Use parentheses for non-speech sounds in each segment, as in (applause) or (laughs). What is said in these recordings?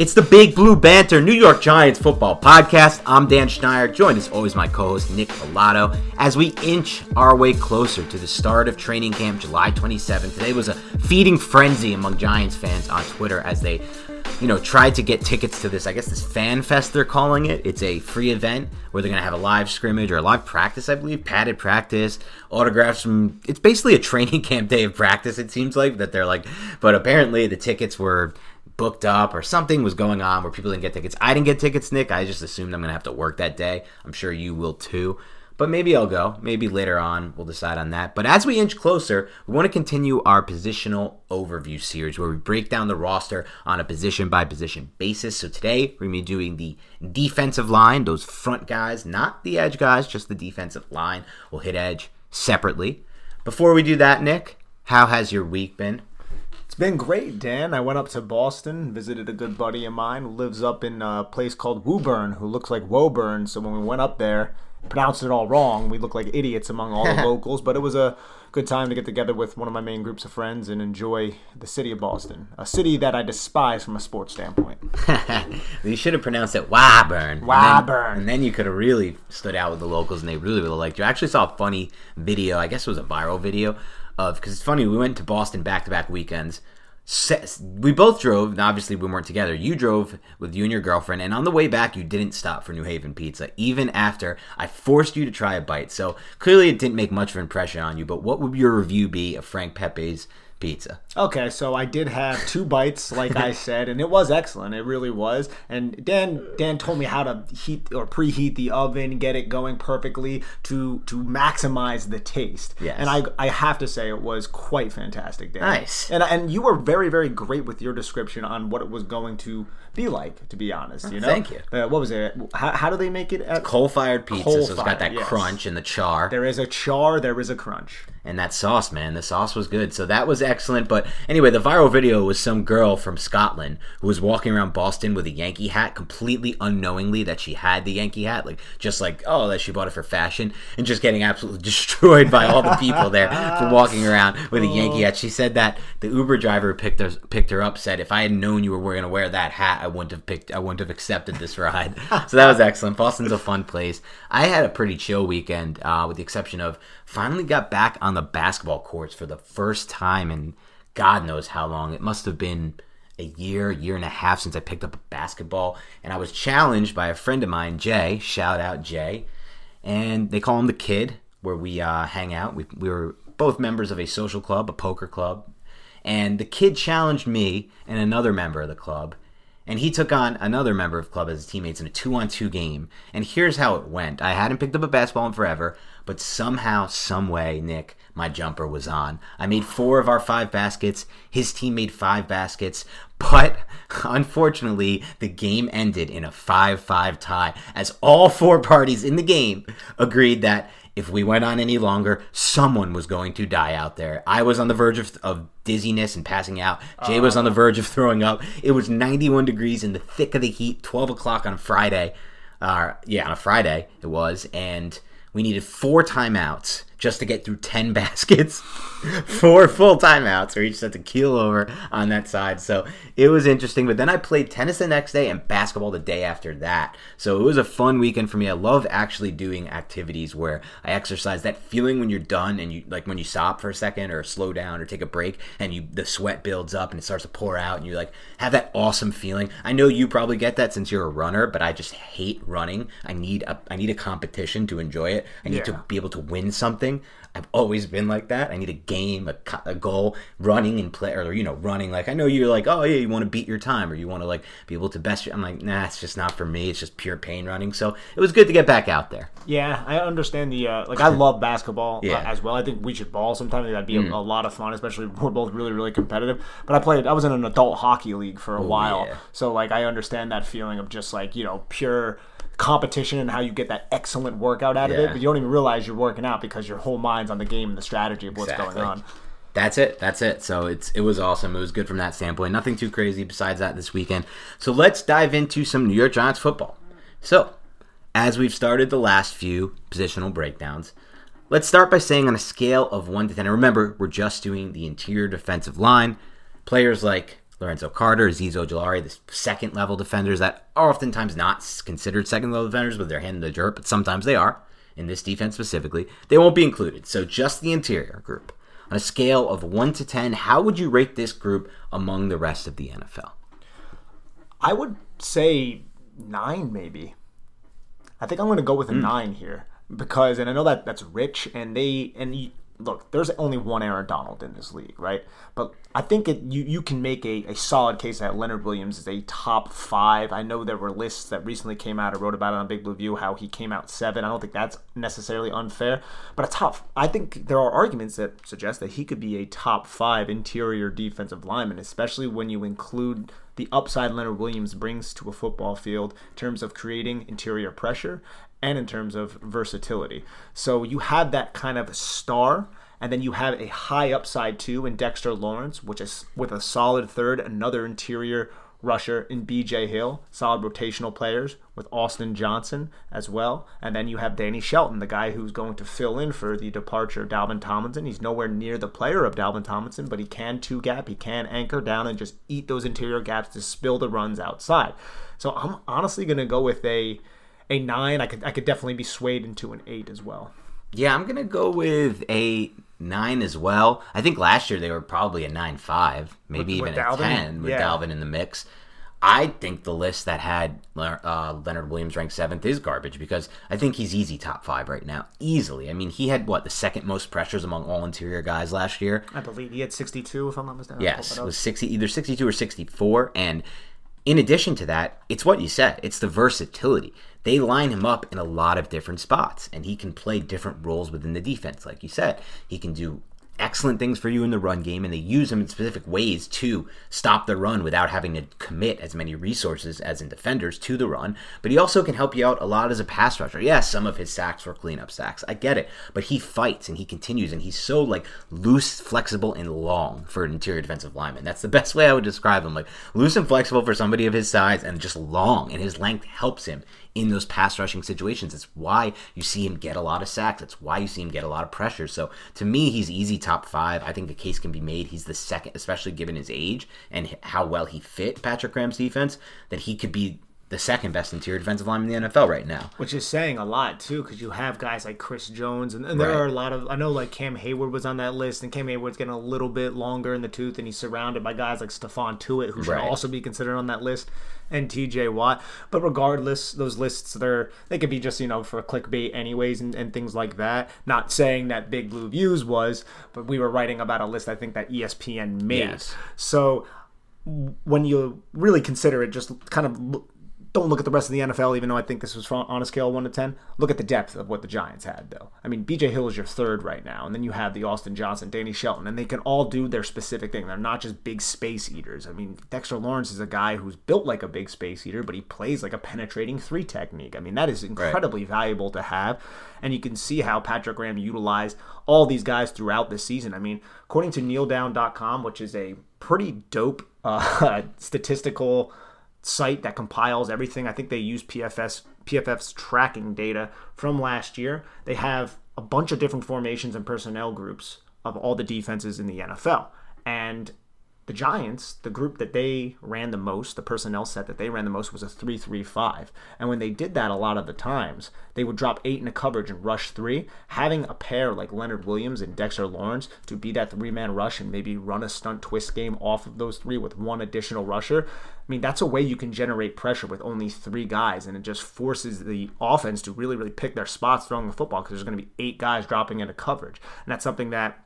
It's the Big Blue Banter New York Giants football podcast. I'm Dan Schneider, joined as always my co-host Nick Falato as we inch our way closer to the start of training camp July 27th. Today was a feeding frenzy among Giants fans on Twitter as they you know, tried to get tickets to this, I guess this fan fest they're calling it. It's a free event where they're going to have a live scrimmage or a live practice, I believe, padded practice, autographs from, it's basically a training (laughs) camp day of practice, it seems like, that they're like, but apparently the tickets were booked up or something was going on where people didn't get tickets. I didn't get tickets, Nick. I just assumed I'm going to have to work that day. I'm sure you will too. But maybe I'll go. Maybe later on we'll decide on that. But as we inch closer, we want to continue our positional overview series where we break down the roster on a position by position basis. So today we're going to be doing the defensive line, those front guys, not the edge guys, just the defensive line. We'll hit edge separately. Before we do that, Nick, how has your week been? It's been great, Dan. I went up to Boston, visited a good buddy of mine who lives up in a place called Woburn, who looks like Woburn. So when we went up there, pronounced it all wrong. We looked like idiots among all the (laughs) locals, but it was a good time to get together with one of my main groups of friends and enjoy the city of Boston, a city that I despise from a sports standpoint. (laughs) you should have pronounced it Woburn. Woburn. And, and then, you could have really stood out with the locals, and they really, really liked you. I actually saw a funny video. I guess it was a viral video of because it's funny. We went to Boston back to back weekends we both drove, and obviously we weren't together. You drove with you and your girlfriend, and on the way back, you didn't stop for New Haven Pizza, even after I forced you to try a bite. So clearly, it didn't make much of an impression on you. But what would your review be of Frank Pepe's pizza. Okay, so I did have two bites, like I (laughs) said, and it was excellent. It really was. And Dan Dan told me how to heat or preheat the oven, get it going perfectly to to maximize the taste. Yes. And I I have to say it was quite fantastic, Dan. Nice. And and you were very very great with your description on what it was going to be like, to be honest. You know. Thank you. Uh, what was it? How, how do they make it? At coal fired pizza, coal so it's got that yes. crunch and the char. There is a char. There is a crunch and that sauce, man, the sauce was good. So that was excellent. But anyway, the viral video was some girl from Scotland who was walking around Boston with a Yankee hat, completely unknowingly that she had the Yankee hat, like just like oh that she bought it for fashion, and just getting absolutely (laughs) destroyed by all the people there for walking around with a (laughs) Yankee hat. She said that the Uber driver picked her picked her up said if I had known you were going to wear that hat, I wouldn't have picked I wouldn't have accepted this ride. (laughs) so that was excellent. Boston's a fun place. I had a pretty chill weekend, uh, with the exception of finally got back on the basketball courts for the first time in God knows how long. It must have been a year, year and a half since I picked up a basketball. And I was challenged by a friend of mine, Jay. Shout out, Jay. And they call him the Kid, where we uh, hang out. We, we were both members of a social club, a poker club. And the Kid challenged me and another member of the club and he took on another member of club as teammates in a two-on-two game. And here's how it went: I hadn't picked up a basketball in forever, but somehow, some way, Nick, my jumper was on. I made four of our five baskets. His team made five baskets, but (laughs) unfortunately, the game ended in a 5-5 tie, as all four parties in the game agreed that if we went on any longer, someone was going to die out there. I was on the verge of, of dizziness and passing out. Jay uh, was on the verge of throwing up. It was 91 degrees in the thick of the heat, 12 o'clock on Friday. Uh, yeah, on a Friday it was. And we needed four timeouts just to get through 10 (laughs) baskets, four full timeouts where he just had to keel over on that side. So it was interesting. But then I played tennis the next day and basketball the day after that. So it was a fun weekend for me. I love actually doing activities where I exercise that feeling when you're done and you like when you stop for a second or slow down or take a break and you the sweat builds up and it starts to pour out and you like have that awesome feeling. I know you probably get that since you're a runner, but I just hate running. I need a I need a competition to enjoy it. I need Yeah. to be able to win something. I've always been like that. I need a game, a, a goal, running and play, or you know, running. Like I know you're like, oh yeah, you want to beat your time, or you want to like be able to best. Your, I'm like, nah, it's just not for me. It's just pure pain running. So it was good to get back out there. Yeah, I understand the uh, like. I love basketball Yeah. Mm. uh, as well. I think we should ball sometime. That'd be a, a lot of fun, especially if we're both really, really competitive. But I played. I was in an adult hockey league for a while, yeah. so like I understand that feeling of just like you know pure competition and how you get that excellent workout out of it. But you don't even realize you're working out because your whole mind's on the game and the strategy of what's Exactly. going on. That's it. That's it. So it's it was awesome. It was good from that standpoint. Nothing too crazy besides that this weekend. So let's dive into some New York Giants football. So, as we've started the last few positional breakdowns, let's start by saying on a scale of 1 to 10. And remember, we're just doing the interior defensive line. Players like Lorenzo Carter, Azeez Ojulari, the second level defenders that are oftentimes not considered second level defenders with their hand in the dirt, but sometimes they are. In this defense specifically, they won't be included. So just the interior group. On a scale of 1 to 10, how would you rate this group among the rest of the NFL? I would say nine, maybe. I think I'm going to go with a hmm. nine here because, and I know that that's rich, and they and you, look, there's only one Aaron Donald in this league, right? But I think it, you you can make a, a solid case that Leonard Williams is a top five. I know there were lists that recently came out. I wrote about it on Big Blue View how he came out seven. I don't think that's necessarily unfair, but a top. I think there are arguments that suggest that he could be a top five interior defensive lineman, especially when you include the upside Leonard Williams brings to a football field in terms of creating interior pressure and in terms of versatility. So you have that kind of star, and then you have a high upside too in Dexter Lawrence, which is with a solid third, another interior rusher in BJ Hill, solid rotational players with Austin Johnson as well. And then you have Danny Shelton, the guy who's going to fill in for the departure of Dalvin Tomlinson. He's nowhere near the player of Dalvin Tomlinson, but he can two gap, he can anchor down and just eat those interior gaps to spill the runs outside. So I'm honestly going to go with a a 9. I could I could definitely be swayed into an 8 as well. Yeah, I'm gonna go with a nine as well. I think last year they were probably a nine five, maybe With- even with a Dalvin? ten with Yeah. Dalvin in the mix. I think the list that had uh, Leonard Williams ranked seventh is garbage because I think he's easy top five right now, easily. I mean, he had what the second most pressures among all interior guys last year. I believe he had 62 if I'm not mistaken. Yes, was sixty, either sixty-two or sixty-four, and in addition to that, it's what you said. It's the versatility. They line him up in a lot of different spots, and he can play different roles within the defense. Like you said, he can do excellent things for you in the run game, and they use them in specific ways to stop the run without having to commit as many resources as in defenders to the run. But he also can help you out a lot as a pass rusher. Yes, some of his sacks were cleanup sacks. I get it, but he fights and he continues, and he's so like loose, flexible, and long for an interior defensive lineman. That's the (laughs) best way I would describe him. Like loose and flexible for somebody of his size, and just long, and his length helps him in those pass rushing situations. It's why you see him get a lot of sacks. It's why you see him get a lot of pressure. So to me, he's easy top five. I think the case can be made. He's the second, especially given his age and how well he fit Patrick Graham's defense, that he could be the second best interior defensive lineman in the NFL right now. Which is saying a lot too, because you have guys like Chris Jones, and, and there Right. are a lot of. I know like Cam Heyward was on that list, and Cam Heyward's getting a little bit longer in the tooth, and he's surrounded by guys like Stephon Tuitt, who should Right. also be considered on that list, and T.J. Watt. But regardless, those lists they're they could be just you know for clickbait anyways, and, and things like that. Not saying that Big Blue Views was, but we were writing about a list I think that ESPN made. Yes. So when you really consider it, just kind of look, don't look at the rest of the NFL, even though I think this was on a scale of 1 to 10. Look at the depth of what the Giants had, though. I mean, BJ Hill is your third right now, and then you have the Austin Johnson, Danny Shelton, and they can all do their specific thing. They're not just big space eaters. I mean, Dexter Lawrence is a guy who's built like a big space eater, but he plays like a penetrating three technique. I mean, that is incredibly valuable to have, and you can see how Patrick Graham utilized all these guys throughout the season. I mean, according to kneeldown.com, which is a pretty dope uh, (laughs) statistical site that compiles everything. I think they use PFS PFF's tracking data from last year. They have a bunch of different formations and personnel groups of all the defenses in the NFL. And the Giants, the group that they ran the most, the personnel set that they ran the most was a 3 3 5. And when they did that a lot of the times, they would drop eight in a coverage and rush three. Having a pair like Leonard Williams and Dexter Lawrence to be that three man rush and maybe run a stunt twist game off of those three with one additional rusher, I mean, that's a way you can generate pressure with only three guys. And it just forces the offense to really, really pick their spots throwing the football because there's going to be eight guys dropping into coverage. And that's something that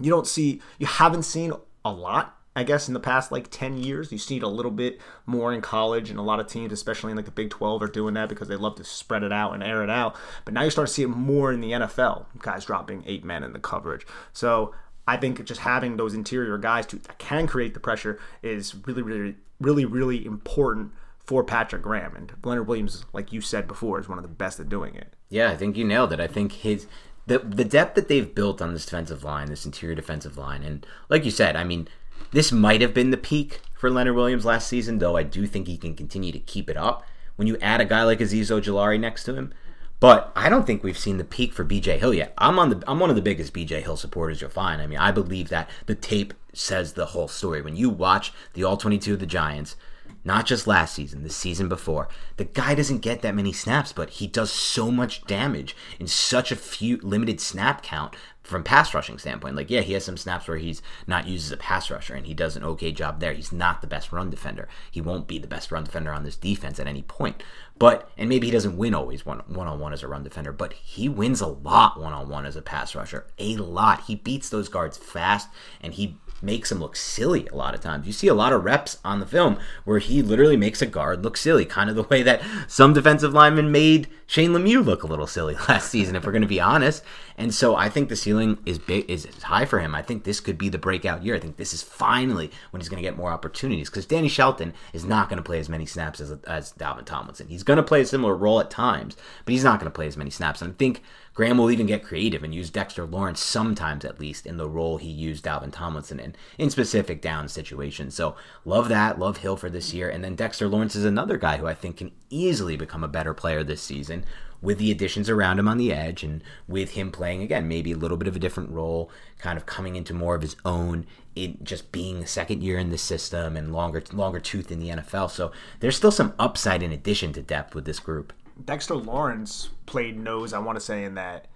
you don't see, you haven't seen a lot I guess in the past like 10 years. You see it a little bit more in college, and a lot of teams, especially in like the Big 12, are doing that because they love to spread it out and air it out. But now you start to see it more in the NFL, guys dropping eight men in the coverage. So I think just having those interior guys to that can create the pressure is really, really, really, really important for Patrick Graham. And Leonard Williams, like you said before, is one of the best at doing it. Yeah, I think you nailed it. I think his the the depth that they've built on this defensive line, this interior defensive line, and like you said, I mean this might have been the peak for Leonard Williams last season, though I do think he can continue to keep it up when you add a guy like Azeez Ojulari next to him. But I don't think we've seen the peak for BJ Hill yet. I'm on the I'm one of the biggest BJ Hill supporters you'll find. I mean, I believe that the tape says the whole story. When you watch the all 22 of the Giants, not just last season, the season before. The guy doesn't get that many snaps, but he does so much damage in such a few limited snap count from pass rushing standpoint. Like, yeah, he has some snaps where he's not used as a pass rusher and he does an okay job there. He's not the best run defender. He won't be the best run defender on this defense at any point. But and maybe he doesn't win always one one on one as a run defender, but he wins a lot one on one as a pass rusher. A lot. He beats those guards fast and he makes him look silly a lot of times. You see a lot of reps on the film where he literally makes a guard look silly, kind of the way that some defensive linemen made Shane Lemieux look a little silly (laughs) last season, if we're going to be honest. And so I think the ceiling is big, is high for him. I think this could be the breakout year. I think this is finally when he's going to get more opportunities because Danny Shelton is not going to play as many snaps as, as Dalvin Tomlinson. He's going to play a similar role at times, but he's not going to play as many snaps. And I think Graham will even get creative and use Dexter Lawrence sometimes, at least, in the role he used Dalvin Tomlinson in, in specific down situations. So, love that. Love Hill for this year. And then Dexter Lawrence is another guy who I think can easily become a better player this season with the additions around him on the edge and with him playing, again, maybe a little bit of a different role, kind of coming into more of his own in just being a second year in the system and longer longer tooth in the NFL. So there's still some upside in addition to depth with this group. Dexter Lawrence played nose, I want to say, in that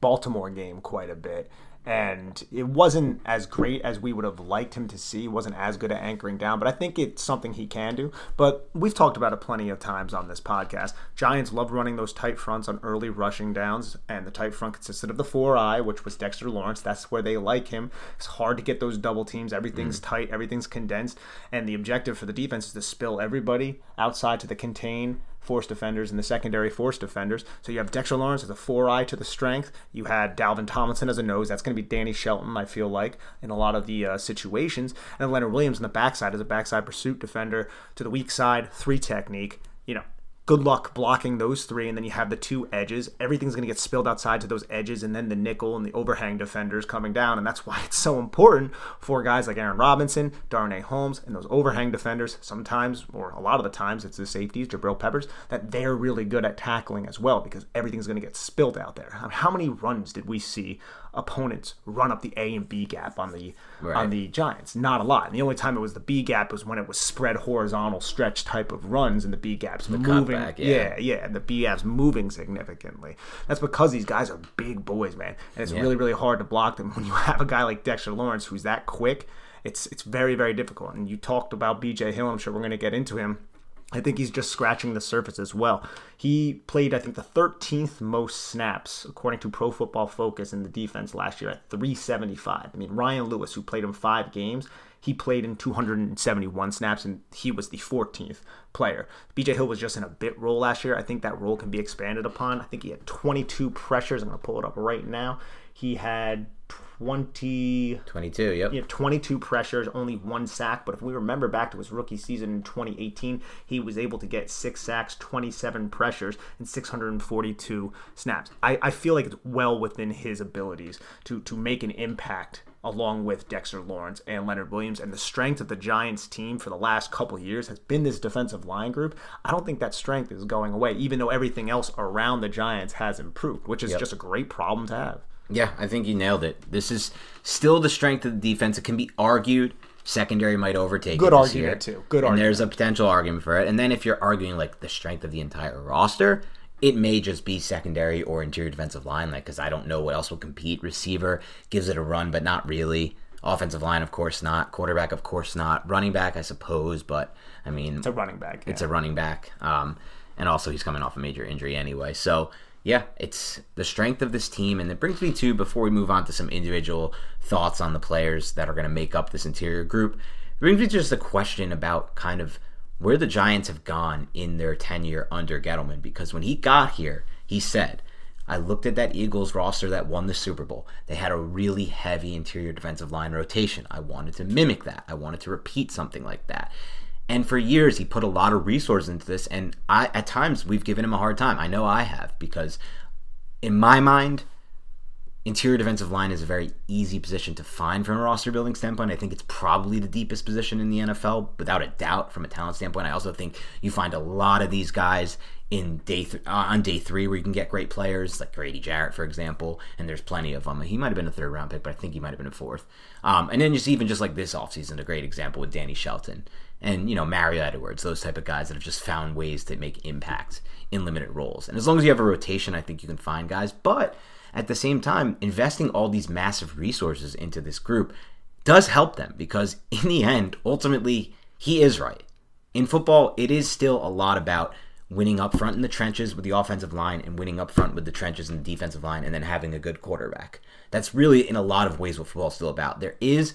Baltimore game quite a bit and it wasn't as great as we would have liked him to see. wasn't as good at anchoring down, but I think it's something he can do. But we've talked about it plenty of times on this podcast. Giants love running those tight fronts on early rushing downs, and the tight front consisted of the four eye, which was Dexter Lawrence. That's where they like him. It's hard to get those double teams. Everything's mm. tight, everything's condensed, and the objective for the defense is to spill everybody outside to the contain force defenders and the secondary force defenders. So you have Dexter Lawrence as a four eye to the strength. You had Dalvin Tomlinson as a nose. That's going to be Danny Shelton, I feel like, in a lot of the uh, situations. And Leonard Williams on the backside as a backside pursuit defender to the weak side, three technique. You know, good luck blocking those three, and then you have the two edges. Everything's going to get spilled outside to those edges, and then the nickel and the overhang defenders coming down. And that's why it's so important for guys like Aaron Robinson, Darnay Holmes, and those overhang defenders. Sometimes, or a lot of the times, it's the safeties, Jabril Peppers, that they're really good at tackling as well because everything's going to get spilled out there. I mean, how many runs did we see opponents run up the A and B gap on the right. on the Giants. Not a lot. And the only time it was the B gap was when it was spread horizontal stretch type of runs and the B gaps the moving. Cutback, yeah. yeah, yeah, and the B gaps moving significantly. That's because these guys are big boys, man, and it's yeah. really really hard to block them (laughs) when you have a guy like Dexter Lawrence who's that quick. It's it's very very difficult. And you talked about B.J. Hill. I'm sure we're going to get into him I think he's just scratching the surface as well. He played, I think, the 13th most snaps, according to Pro Football Focus, in the defense last year at 375. I mean, Ryan Lewis, who played in five games, he played in 271 snaps, and he was the 14th player. BJ Hill was just in a bit role last year. I think that role can be expanded upon. I think he had 22 pressures. I'm going to pull it up right now. He had 20 22 yep yeah, 22 pressures only one sack but if we remember back to his rookie season in 2018 he was able to get six sacks 27 pressures and 642 snaps i, I feel like it's well within his abilities to to make an impact along with Dexter Lawrence and Leonard Williams. And the strength of the Giants team for the last couple years has been this defensive line group. I don't think that strength is going away, even though everything else around the Giants has improved, which is Yep. just a great problem to have. Yeah, I think you nailed it. This is still the strength of the defense. It can be argued. Secondary might overtake. Good argument, year. too. Good and argument. there's a potential argument for it. And then if you're arguing like the strength of the entire roster, it may just be secondary or interior defensive line. Like because I don't know what else will compete. Receiver gives it a run, but not really. Offensive line, of course not. Quarterback, of course not. Running back, I suppose, but I mean, It's a running back. it's yeah. a running back. Um, and also he's coming off a major injury anyway. So yeah, it's the strength of this team, and it brings me to before we move on to some individual thoughts on the players that are going to make up this interior group. It brings me to just a question about kind of where the Giants have gone in their tenure under Gettleman. Because when he got here, he said. I looked at that Eagles roster that won the Super Bowl. They had a really heavy interior defensive line rotation. I wanted to mimic that. I wanted to repeat something like that. And for years, he put a lot of resources into this. And I, at times, we've given him a hard time. I know I have because, in my mind, interior defensive line is a very easy position to find from a roster building standpoint. I think it's probably the deepest position in the NFL, without a doubt, from a talent standpoint. I also think you find a lot of these guys in day th- uh, on day three where you can get great players like Grady Jarrett, for example, and there's plenty of them. He might have been a third round pick, but I think he might have been a fourth. Um, and then just even just like this offseason, a great example with Danny Shelton and you know Mario Edwards, those type of guys that have just found ways to make impact in limited roles. And as long as you have a rotation, I think you can find guys, but at the same time, investing all these massive resources into this group does help them because, in the end, ultimately, he is right. In football, it is still a lot about winning up front in the trenches with the offensive line and winning up front with the trenches and the defensive line and then having a good quarterback. That's really, in a lot of ways, what football is still about. There is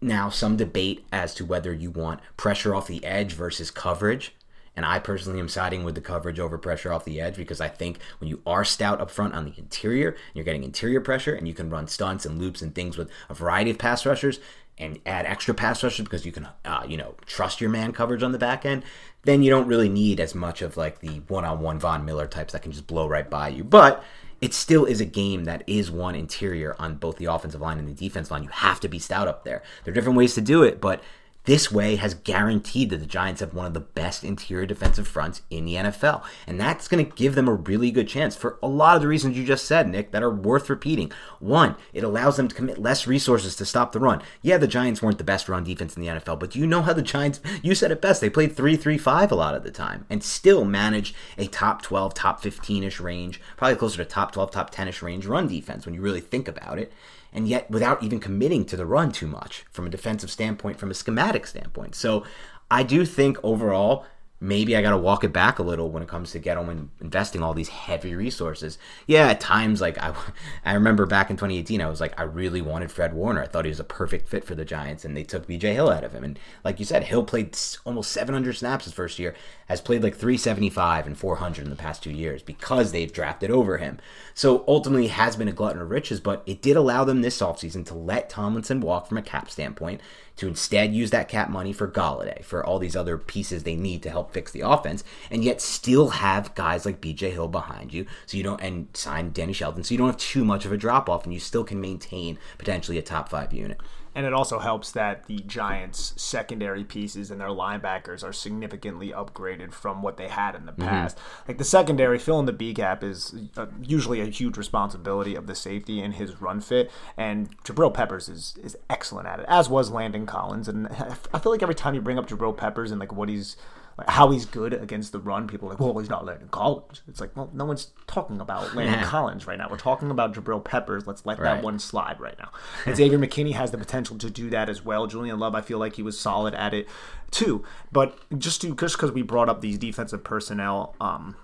now some debate as to whether you want pressure off the edge versus coverage. And I personally am siding with the coverage over pressure off the edge because I think when you are stout up front on the interior, you're getting interior pressure and you can run stunts and loops and things with a variety of pass rushers and add extra pass rushers because you can, uh, you know, trust your man coverage on the back end, then you don't really need as much of like the one on one Von Miller types that can just blow right by you. But it still is a game that is one interior on both the offensive line and the defense line. You have to be stout up there. There are different ways to do it, but this way has guaranteed that the Giants have one of the best interior defensive fronts in the NFL. And that's going to give them a really good chance for a lot of the reasons you just said, Nick, that are worth repeating. One, it allows them to commit less resources to stop the run. Yeah, the Giants weren't the best run defense in the NFL, but do you know how the Giants, you said it best, they played 3 3 5 a lot of the time and still managed a top 12, top 15 ish range, probably closer to top 12, top 10 ish range run defense when you really think about it and yet without even committing to the run too much from a defensive standpoint, from a schematic standpoint. So I do think overall, maybe I got to walk it back a little when it comes to Gettleman investing all these heavy resources. Yeah, at times, like I, (laughs) I remember back in 2018, I was like, I really wanted Fred Warner. I thought he was a perfect fit for the Giants, and they took BJ Hill out of him. And like you said, Hill played almost 700 snaps his first year, has played like 375 and 400 in the past two years because they've drafted over him. So ultimately, has been a glutton of riches, but it did allow them this offseason to let Tomlinson walk from a cap standpoint, to instead use that cap money for Golladay, for all these other pieces they need to help fix the offense, and yet still have guys like BJ Hill behind you, so you don't and sign Danny Shelton, so you don't have too much of a drop off, and you still can maintain potentially a top five unit. And it also helps that the Giants' secondary pieces and their linebackers are significantly upgraded from what they had in the past. Like the secondary, filling the B gap is uh, usually a huge responsibility of the safety and his run fit. And Jabril Peppers is is excellent at it, as was Landon Collins. And (laughs) I feel like every time you bring up Jabril Peppers and like what he's like how he's good against the run, people are like, well, he's not Landon Collins. It's like, well, no one's talking about Landon. Collins right now. We're talking about Jabril Peppers. Let's let Right. that one slide right now. (laughs) And Xavier McKinney has the potential to do that as well. Julian Love, I feel like he was solid at it too. But just to just because we brought up these defensive personnel um,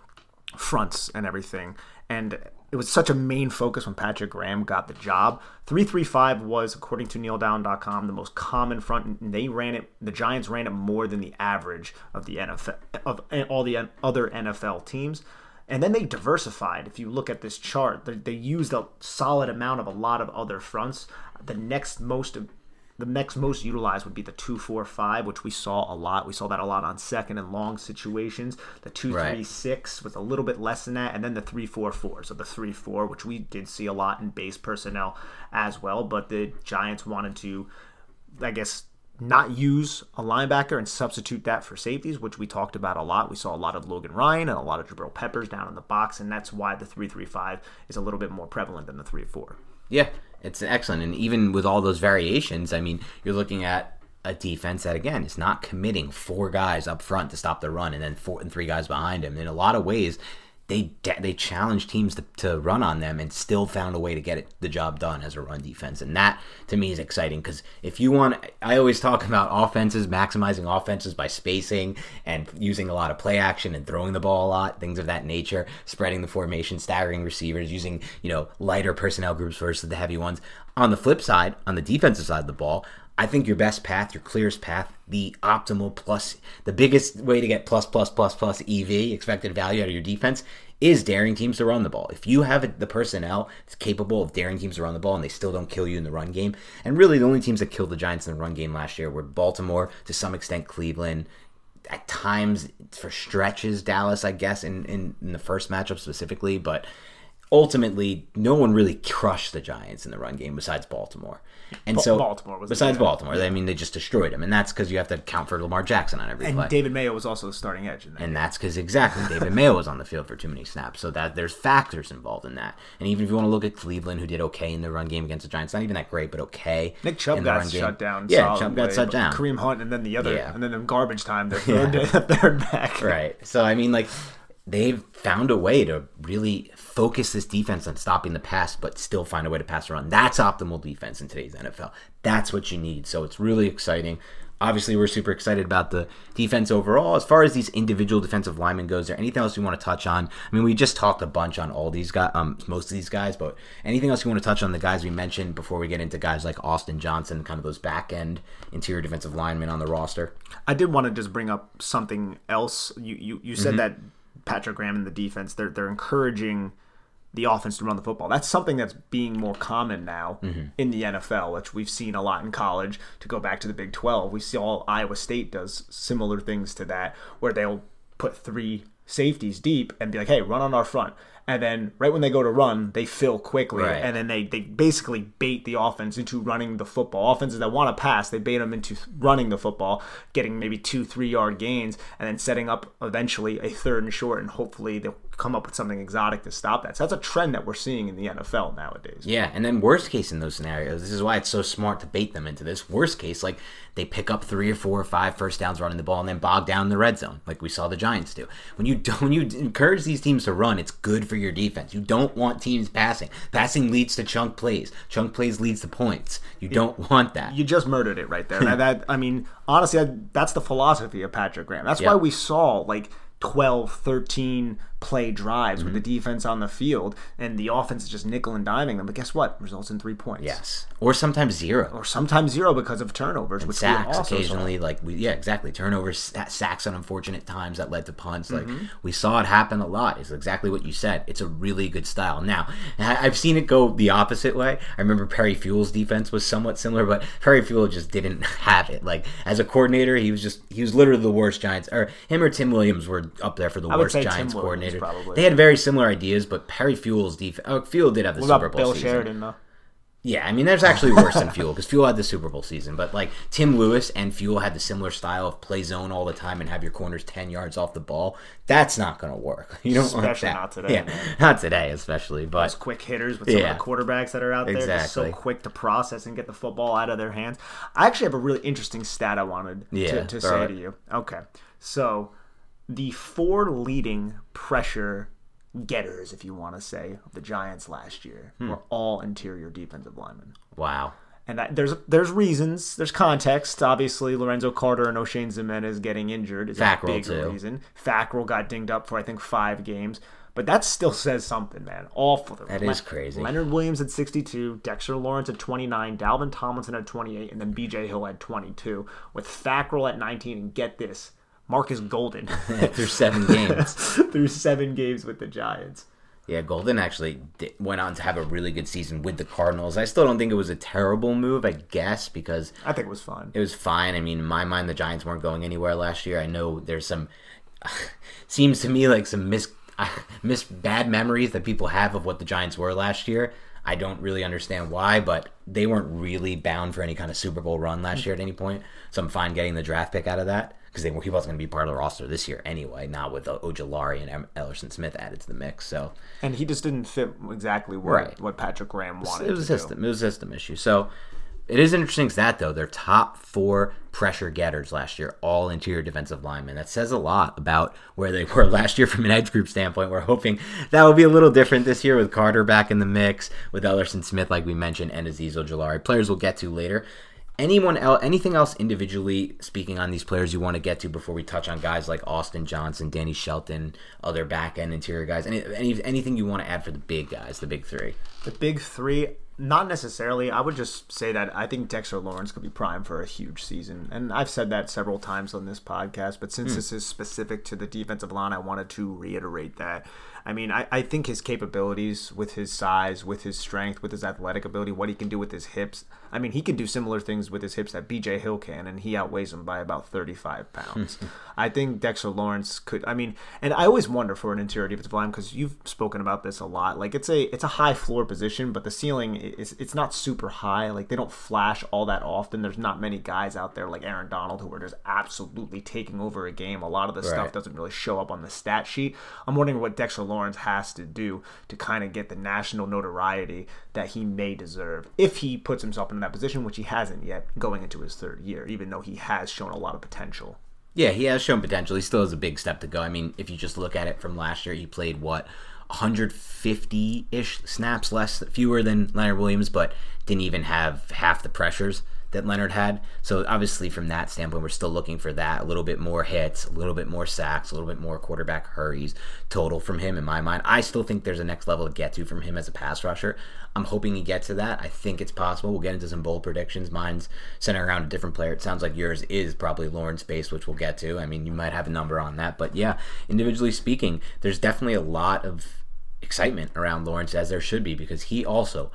fronts and everything, and it was such a main focus when Patrick Graham got the job. 335 was, according to neildown.com, the most common front, and they ran it, the Giants ran it more than the average of the NFL, of all the other NFL teams. And then they diversified. If you look at this chart, they, they used a solid amount of a lot of other fronts. The next most the next most utilized would be the two four five, which we saw a lot. We saw that a lot on second and long situations. The two Right. three six was a little bit less than that, and then the three four four. So the three four, which we did see a lot in base personnel as well. But the Giants wanted to, I guess, not use a linebacker and substitute that for safeties, which we talked about a lot. We saw a lot of Logan Ryan and a lot of Jabril Peppers down in the box, and that's why the three three five is a little bit more prevalent than the three four. Yeah, it's excellent. And even with all those variations, I mean, you're looking at a defense that again is not committing four guys up front to stop the run and then four and three guys behind him. In a lot of ways, they they challenge teams to, to run on them and still found a way to get it, the job done as a run defense. And that to me is exciting because if you want, I always talk about offenses maximizing offenses by spacing and using a lot of play action and throwing the ball a lot, things of that nature, spreading the formation, staggering receivers, using you know lighter personnel groups versus the heavy ones. On the flip side, on the defensive side of the ball, I think your best path, your clearest path, the optimal plus, the biggest way to get plus, plus, plus, plus EV, expected value out of your defense, is daring teams to run the ball. If you have the personnel that's capable of daring teams to run the ball and they still don't kill you in the run game, and really the only teams that killed the Giants in the run game last year were Baltimore, to some extent Cleveland, at times for stretches Dallas, I guess, in, in, in the first matchup specifically, but ultimately no one really crushed the Giants in the run game besides Baltimore. And Ba- so Baltimore was besides Baltimore, I mean they just destroyed him, and that's because you have to count for Lamar Jackson on every And play. David Mayo was also the starting edge in that. And that's because exactly David Mayo was on the field for too many snaps, so that there's factors involved in that. And even if you want to look at Cleveland, who did okay in the run game against the Giants, not even that great, but okay. Nick Chubb got game. shut down. Yeah, Chubb got shut down. Kareem Hunt, and then the other, Yeah. and then in garbage time, the (laughs) third, (laughs) the third back. Right. So I mean, like they've found a way to really focus this defense on stopping the pass, but still find a way to pass around. That's optimal defense in today's NFL. That's what you need. So it's really exciting. Obviously, we're super excited about the defense overall. As far as these individual defensive linemen goes, there anything else you want to touch on? I mean, we just talked a bunch on all these guys, um, most of these guys, but anything else you want to touch on the guys we mentioned before we get into guys like Austin Johnson, kind of those back end interior defensive linemen on the roster? I did want to just bring up something else. You you, you said Mm-hmm. that Patrick Graham and the defense they're they're encouraging the offense to run the football. That's something that's being more common now Mm-hmm. in the NFL, which we've seen a lot in college. To go back to the Big Twelve, we saw Iowa State does similar things to that, where they'll put three safeties deep and be like, "Hey, run on our front." And then right when they go to run, they fill quickly, Right. and then they, they basically bait the offense into running the football. Offenses that want to pass, they bait them into running the football, getting maybe two, three yard gains, and then setting up eventually a third and short, and hopefully they'll come up with something exotic to stop that. So that's a trend that we're seeing in the NFL nowadays. Yeah, and then worst case in those scenarios, this is why it's so smart to bait them into this. Worst case, like they pick up three or four or five first downs running the ball and then bog down in the red zone, like we saw the Giants do. When you (laughs) don't, when you encourage these teams to run, it's good for your defense. You don't want teams passing. Passing leads to chunk plays. Chunk plays leads to points. You don't want that. You just murdered it right there. (laughs) that, that I mean, honestly, that, that's the philosophy of Patrick Graham. That's why we saw like 12, 13 play drives with the Mm-hmm. defense on the field, and the offense is just nickel and diming them. But guess what? Results in three points. yes, or sometimes zero. Or sometimes zero because of turnovers, which we sacks also saw. occasionally like we yeah exactly turnovers sacks on unfortunate times that led to punts like Mm-hmm. we saw it happen a lot it's exactly what you said it's a really good style now i've seen it go the opposite way i remember Perry Fewell's defense was somewhat similar but Perry Fewell just didn't (laughs) have it like as a coordinator he was just he was literally the worst giants or him or tim williams were up there for the worst giants Williams, probably. they had very similar ideas but Perry Fewell's defense oh, uh, Fewell did have the What super about bowl Bill season. Sheridan, though? Yeah, I mean, there's actually worse than Fewell because Fewell had the Super Bowl season, but like Tim Lewis and Fewell had the similar style of play zone all the time and have your corners ten yards off the ball. That's not going to work. (laughs) You don't want that. not today, Yeah, man. (laughs) not today, especially. But Those quick hitters with some Yeah. of the quarterbacks that are out there, just so quick to process and get the football out of their hands. I actually have a really interesting stat I wanted Yeah, to, to say it. to you. Okay, so the four leading pressure getters, if you want to say, of the Giants last year Hmm. were all interior defensive linemen. wow, And that, there's there's reasons, there's context. Obviously, Lorenzo Carter and Oshane Ximines getting injured is Fackrell, a big too. reason. Fackrell got dinged up for I think five games, but that still (laughs) says something, man. Awful. That is crazy. Leonard Williams at 62, Dexter Lawrence at 29, Dalvin Tomlinson at 28, and then B.J. Hill at 22, with Fackrell at 19. And get this, Marcus Golden (laughs) through seven (laughs) games. through seven games with the Giants. Yeah, Golden actually did, went on to have a really good season with the Cardinals. I still don't think it was a terrible move, I guess, because I think it was fine. it was fine. I mean, in my mind, the Giants weren't going anywhere last year. I know there's some, (laughs) seems to me like some mis, mis bad memories that people have of what the Giants were last year. I don't really understand why, but they weren't really bound for any kind of Super Bowl run last mm. year at any point. So I'm fine getting the draft pick out of that because they he wasn't going to be part of the roster this year anyway. Not with uh, Ojulari and Elerson Smith added to the mix. So And he just didn't fit exactly what, Right. what Patrick Graham wanted it was a to do. It was a system issue. So it is interesting that though. Their top four pressure getters last year, all interior defensive linemen. That says a lot about where they were (laughs) last year from an edge group standpoint. We're hoping that will be a little different this year with Carter back in the mix, with Elerson Smith, like we mentioned, and Azeez Ojulari. Players we'll get to later. Anyone else? Anything else individually speaking on these players you want to get to before we touch on guys like Austin Johnson, Danny Shelton, other back end interior guys? Any, any anything you want to add for the big guys, the big three? The big three, not necessarily. I would just say that I think Dexter Lawrence could be primed for a huge season. And I've said that several times on this podcast, but since hmm. this is specific to the defensive line, I wanted to reiterate that. I mean, I, I think his capabilities with his size, with his strength, with his athletic ability, what he can do with his hips. I mean, he can do similar things with his hips that BJ Hill can, and he outweighs him by about 35 pounds. (laughs) I think Dexter Lawrence could. I mean, and I always wonder for an interior defensive line because you've spoken about this a lot. Like it's a it's a high floor position, but the ceiling is it's not super high. Like they don't flash all that often. There's not many guys out there like Aaron Donald who are just absolutely taking over a game. A lot of the stuff doesn't really show up on the stat sheet. I'm wondering what Dexter Lawrence has to do to kind of get the national notoriety that he may deserve if he puts himself in that position, which he hasn't yet going into his third year, even though he has shown a lot of potential. Yeah, he has shown potential. He still has a big step to go. I mean, if you just look at it from last year, he played what 150-ish snaps less, fewer than Leonard Williams, but didn't even have half the pressures that Leonard had. So obviously, from that standpoint, we're still looking for that a little bit more hits, a little bit more sacks, a little bit more quarterback hurries total from him. In my mind, I still think there's a next level to get to from him as a pass rusher. I'm hoping he gets to that. I think it's possible. We'll get into some bold predictions. Mine's centered around a different player. It sounds like yours is probably Lawrence based, which we'll get to. I mean, you might have a number on that, but yeah, individually speaking, there's definitely a lot of excitement around Lawrence as there should be because he also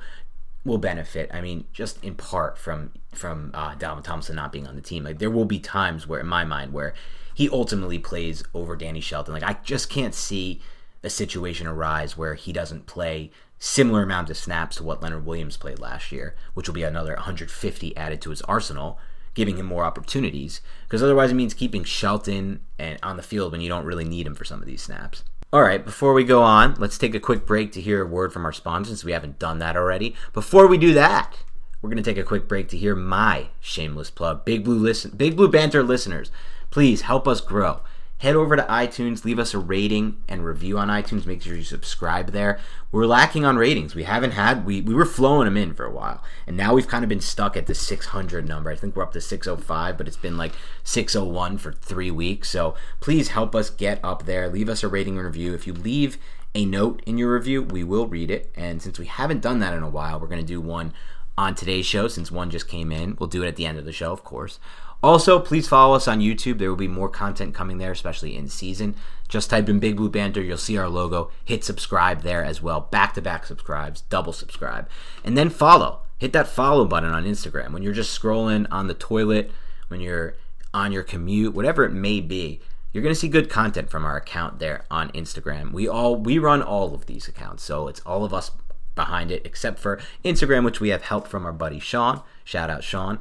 will benefit. I mean, just in part from from uh, Dalvin Thompson not being on the team. Like there will be times where, in my mind, where he ultimately plays over Danny Shelton. Like I just can't see a situation arise where he doesn't play similar amount of snaps to what Leonard Williams played last year, which will be another 150 added to his arsenal, giving him more opportunities. Because otherwise, it means keeping Shelton and on the field when you don't really need him for some of these snaps. All right, before we go on, let's take a quick break to hear a word from our sponsors since we haven't done that already. Before we do that, we're going to take a quick break to hear my shameless plug. Big Blue listen, Big Blue Banter listeners, please help us grow. Head over to iTunes, leave us a rating and review on iTunes. Make sure you subscribe there. We're lacking on ratings. We haven't had we we were flowing them in for a while, and now we've kind of been stuck at the 600 number. I think we're up to 605, but it's been like 601 for three weeks. So please help us get up there. Leave us a rating and review. If you leave a note in your review, we will read it. And since we haven't done that in a while, we're going to do one on today's show since one just came in. We'll do it at the end of the show, of course. Also, please follow us on YouTube. There will be more content coming there, especially in season. Just type in Big Blue Banter, you'll see our logo. Hit subscribe there as well. Back to back subscribes, double subscribe. And then follow. Hit that follow button on Instagram. When you're just scrolling on the toilet, when you're on your commute, whatever it may be, you're going to see good content from our account there on Instagram. We all we run all of these accounts, so it's all of us behind it except for Instagram which we have help from our buddy Sean. Shout out Sean.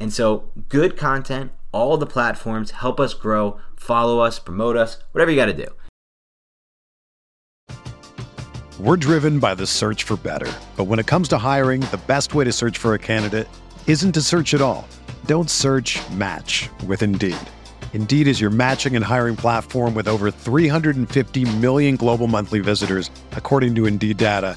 And so, good content, all the platforms help us grow, follow us, promote us, whatever you got to do. We're driven by the search for better. But when it comes to hiring, the best way to search for a candidate isn't to search at all. Don't search match with Indeed. Indeed is your matching and hiring platform with over 350 million global monthly visitors, according to Indeed data,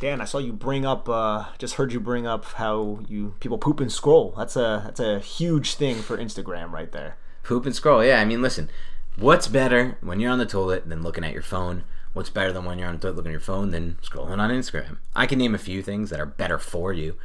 Dan, I saw you bring up. Uh, just heard you bring up how you people poop and scroll. That's a that's a huge thing for Instagram right there. Poop and scroll. Yeah, I mean, listen, what's better when you're on the toilet than looking at your phone? What's better than when you're on the toilet looking at your phone than scrolling on Instagram? I can name a few things that are better for you.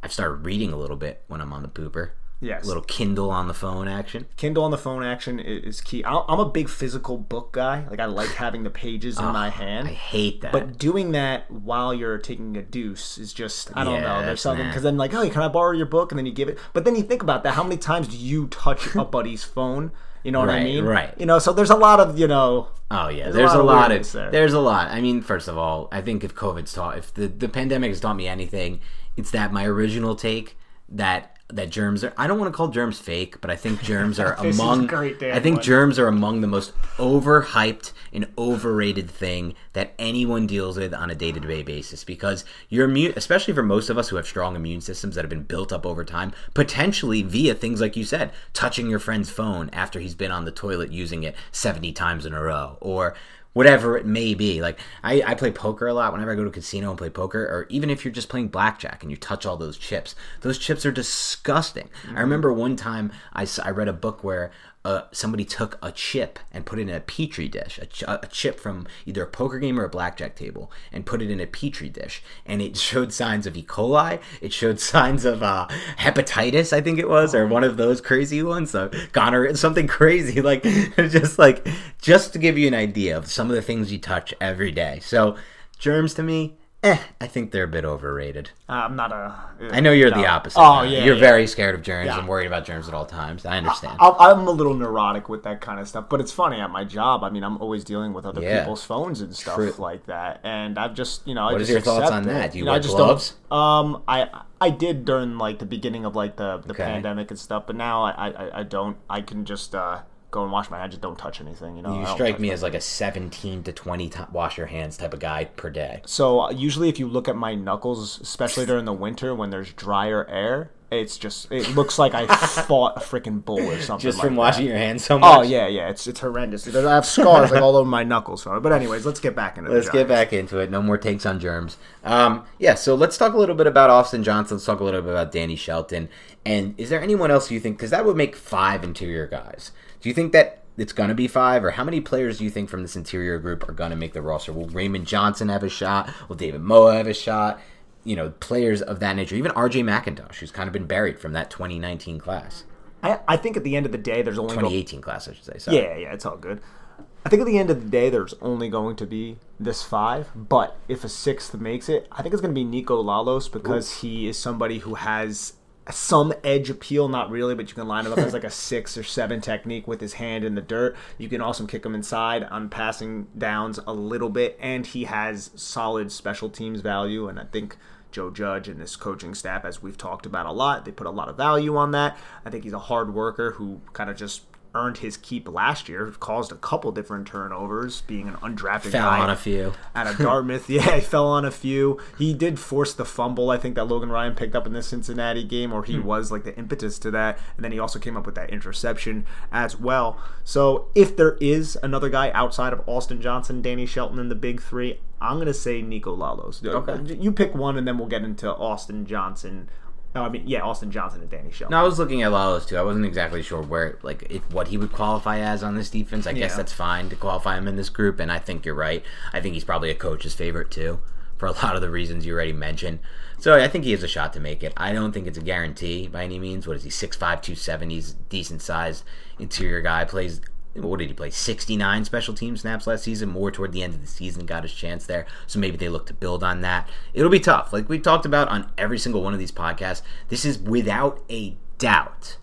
I've started reading a little bit when I'm on the pooper. Yes. A little Kindle on the phone action. Kindle on the phone action is key. I'm a big physical book guy. Like I like having the pages in ah, my hand. I hate that. But doing that while you're taking a deuce is just I don't Yeah, know. There's something because then like, oh, can I borrow your book? And then you give it. But then you think about that. How many times do you touch a (laughs) buddy's phone? You know what I mean? right. You know, so there's a lot of you know. Oh yeah, There's there's, a lot lot, of of there. there's a lot. I mean, first of all, I think if COVID's taught, if the the pandemic has taught me anything, it's that my original take that that germs are. I don't want to call germs fake, but I think germs are (laughs) among. I think Wood. germs are among the most overhyped and overrated thing that anyone deals with on a day to day basis because your immune, especially for most of us who have strong immune systems that have been built up over time, potentially via things like you said, touching your friend's phone after he's been on the toilet using it 70 times in a row, or whatever it may be. Like I, I play poker a lot whenever I go to a casino and play poker, or even if you're just playing blackjack and you touch all those chips, those chips are disgusting. I mm-hmm. remember one time I, I read a book where uh, somebody took a chip and put it in a petri dish, a, ch- a chip from either a poker game or a blackjack table, and put it in a petri dish, and it (laughs) showed signs of E. coli. It showed (laughs) signs of uh, hepatitis, I think it was, or one of those crazy ones, so gonorrhea, something (laughs) crazy, like just like just to give you an idea of some of the things you touch every day. So germs to me, eh, I think they're a bit overrated. I'm not a. I know you're the opposite. Oh uh, yeah, you're yeah. very scared of germs Yeah. and worried about germs at all times. I understand. I'm I'm a little neurotic with that kind of stuff, but it's funny at my job. I mean, I'm always dealing with other Yeah. people's phones and stuff True. like that, and I've just, you know, I just is your thoughts on that? Do you know, wear I just gloves? Don't, um, I I did during like the beginning of like the the Okay. pandemic and stuff, but now I, I I don't. I can just uh go and wash my hands. Just don't touch anything. You know, you strike me as like a 17 to 20 t- wash your hands type of guy per day. So uh, usually, if you look at my knuckles, especially during the winter when there's drier air, it's just it looks like I (laughs) fought a freaking bull or something. Just like from that. washing your hands so much. Oh yeah, yeah, it's it's horrendous. I have scars like all over my knuckles from it. But anyways, let's get back into it. Let's get back into it. No more takes on germs. Um, yeah, so let's talk a little bit about Austin Johnson. Let's talk a little bit about Danny Shelton. And is there anyone else you think? Because that would make five interior guys. Do you think that it's going to be five, or how many players do you think from this interior group are going to make the roster? Will Raymond Johnson have a shot? Will David Moa have a shot? You know, players of that nature. Even R.J. McIntosh, who's kind of been buried from that 2019 class, I, I think at the end of the day, there's only go- 2018 class, I should say. Sorry. yeah, yeah, it's all good. I think at the end of the day, there's only going to be this five. But if a sixth makes it, I think it's going to be Niko Lalos because he is somebody who has some edge appeal, not really, but you can line him up as like a (laughs) six or seven technique with his hand in the dirt. You can also kick him inside on passing downs a little bit, and he has solid special teams value. And I think Joe Judge and this coaching staff, as we've talked about a lot, they put a lot of value on that. I think he's a hard worker who kind of just earned his keep last year, caused a couple different turnovers, being an undrafted Fell guy on a few. out of Dartmouth. (laughs) yeah, he fell on a few. He did force the fumble, I think, that Logan Ryan picked up in the Cincinnati game, or Hmm. he was like the impetus to that. And then he also came up with that interception as well. So if there is another guy outside of Austin Johnson, Danny Shelton, and the big three, I'm going to say Niko Lalos. Okay. You pick one, and then we'll get into Austin Johnson. No, I mean, yeah, Austin Johnson and Danny Shelton. No, I was looking at Lalos too. I wasn't exactly sure where, like, if, what he would qualify as on this defense. I guess that's fine to qualify him in this group, and I think you're right. I think he's probably a coach's favorite too, for a (laughs) lot of the reasons you already mentioned. So I think he has a shot to make it. I don't think it's a guarantee by any means. What is he? 6'5", 270. He's a decent sized interior guy. Plays. What did he play? 69 special team snaps last season, more toward the end of the season, got his chance there. So maybe they look to build on that. It'll be tough. Like we've talked about on every single one of these podcasts, this is without a doubt